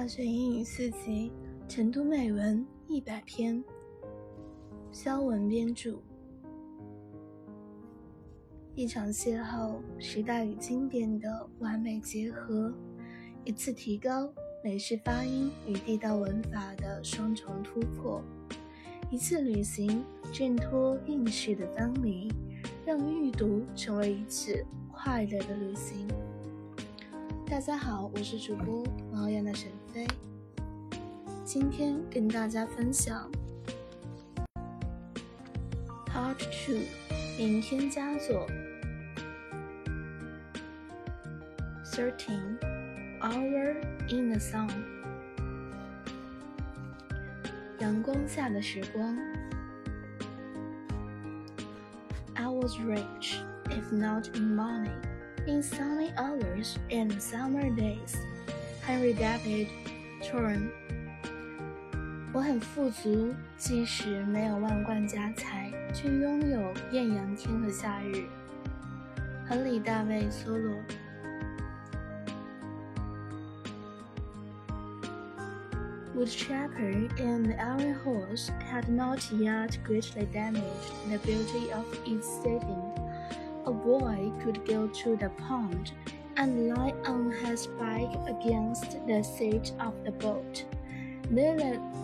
大学英语四级，晨读美文一百篇。肖文编著。一场邂逅，时代与经典的完美结合；一次提高，美式发音与地道文法的双重突破；一次旅行，挣脱应试的藩篱，让阅读成为一次快乐的旅行。大家好，我是主播猫眼的沈飞，今天跟大家分享 Part Two，明天佳作 Thirteen Hour in the Sun，阳光下的时光。I was rich, if not in money. In sunny hours and summer days, Henry David Thoreau。我很富足，即使没有万贯家财，却拥有艳阳天和夏日。亨利·大卫·梭罗。Woodchopper and the iron horse had not yet greatly damaged the beauty of its setting a boy could go to the pond and lie on his back against the seat of the boat,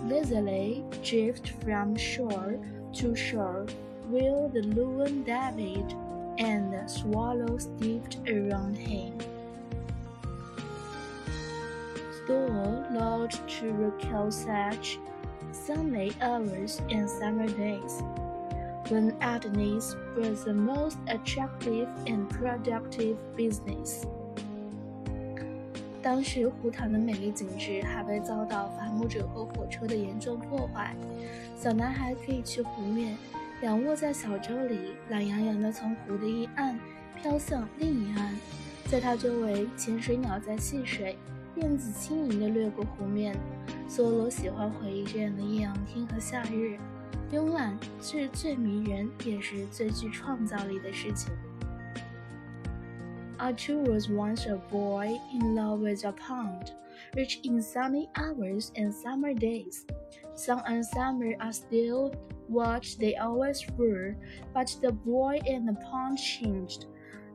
lazily drift from shore to shore, while the loon David and the swallow dipped around him. Thoreau loved to recall such sunny hours and summer days when Adonis was the most attractive and productive business。当时湖塘的美丽景致还未遭到伐木者和火车的严重破坏，小男孩可以去湖面，仰卧在小舟里，懒洋洋地从湖的一岸飘向另一岸，在他周围，潜水鸟在戏水，燕子轻盈地掠过湖面。梭罗喜欢回忆这样的艳阳天和夏日。慵懒是最迷人，也是最具创造力的事情。Arthur was once a boy in love with a pond, rich in sunny hours and summer days. Sun and summer are still what they always were, but the boy and the pond changed.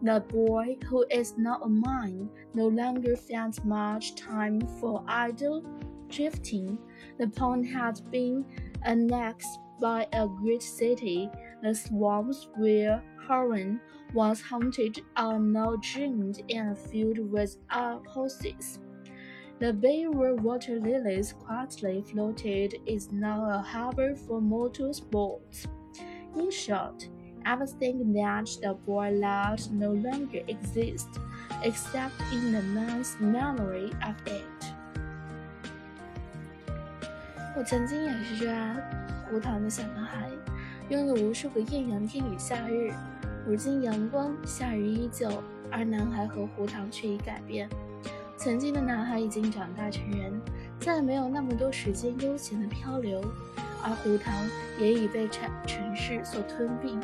The boy, who is now a mine, no longer found much time for idle drifting. The pond had been annexed by a great city, the swamps where herons once hunted are now drained and filled with horses. The bay where water lilies quietly floated is now a harbor for motor sports. In short, everything that the boy loved no longer exists, except in the man's memory of it. 我曾经也是这样。湖塘的小男孩，拥有无数个艳阳天与夏日。如今阳光、夏日依旧，而男孩和湖塘却已改变。曾经的男孩已经长大成人，再没有那么多时间悠闲的漂流，而湖塘也已被城城市所吞并。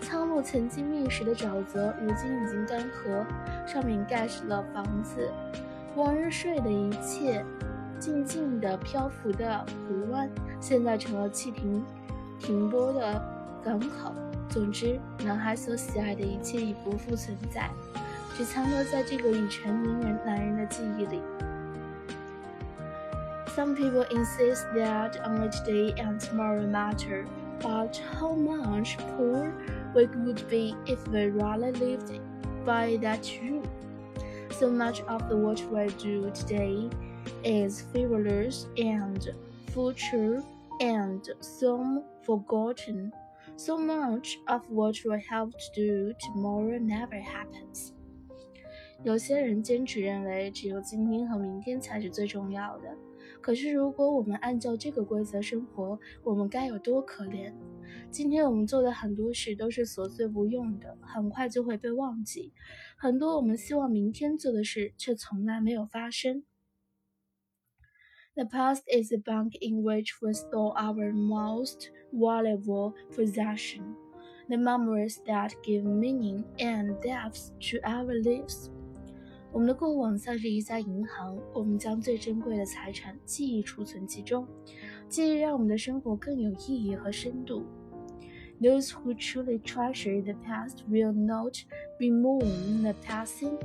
苍鹭曾经觅食的沼泽，如今已经干涸，上面盖起了房子。往日睡的一切。静静地漂浮的湖湾，现在成了汽停停泊的港口。总之，男孩所喜爱的一切已不复存在，只残留在这个已成名人男人的记忆里。Some people insist that only today and tomorrow matter, but how much poorer we would be if we really lived by that rule. So much of the what we do today is frivolous and future and soon forgotten. So much of what we have to do tomorrow never happens. 有些人坚持认为，只有今天和明天才是最重要的。可是，如果我们按照这个规则生活，我们该有多可怜！今天我们做的很多事都是琐碎无用的，很快就会被忘记。很多我们希望明天做的事，却从来没有发生。the past is the bank in which we store our most valuable possession, the memories that give meaning and depth to our lives. 我们的过往像是一家银行，我们将最珍贵的财产记忆储存其中。记忆让我们的生活更有意义和深度。Those who truly treasure the past will not bemoan the passing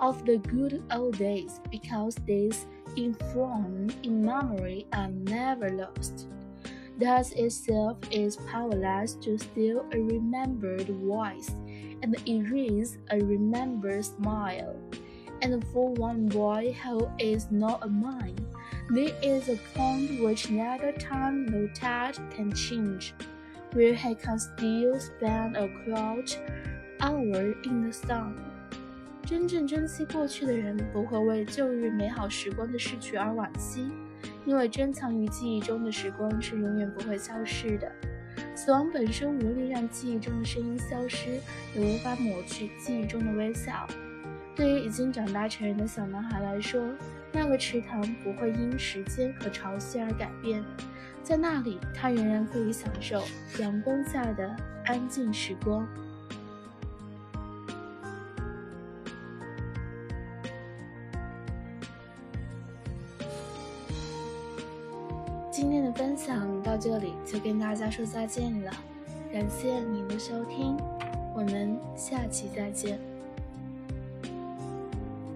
of the good old days because these informed in memory are never lost. Thus itself is powerless to steal a remembered voice and erase a remembered smile. And for one boy who is not a mine, there is a point which neither time nor tide can change, where he can still spend a quiet hour in the sun. 真正珍惜过去的人，不会为旧日美好时光的逝去而惋惜，因为珍藏于记忆中的时光是永远不会消逝的。死亡本身无力让记忆中的声音消失，也无法抹去记忆中的微笑。对于已经长大成人的小男孩来说，那个池塘不会因时间和潮汐而改变，在那里，他仍然可以享受阳光下的安静时光。今天的分享到这里就跟大家说再见了，感谢您的收听，我们下期再见。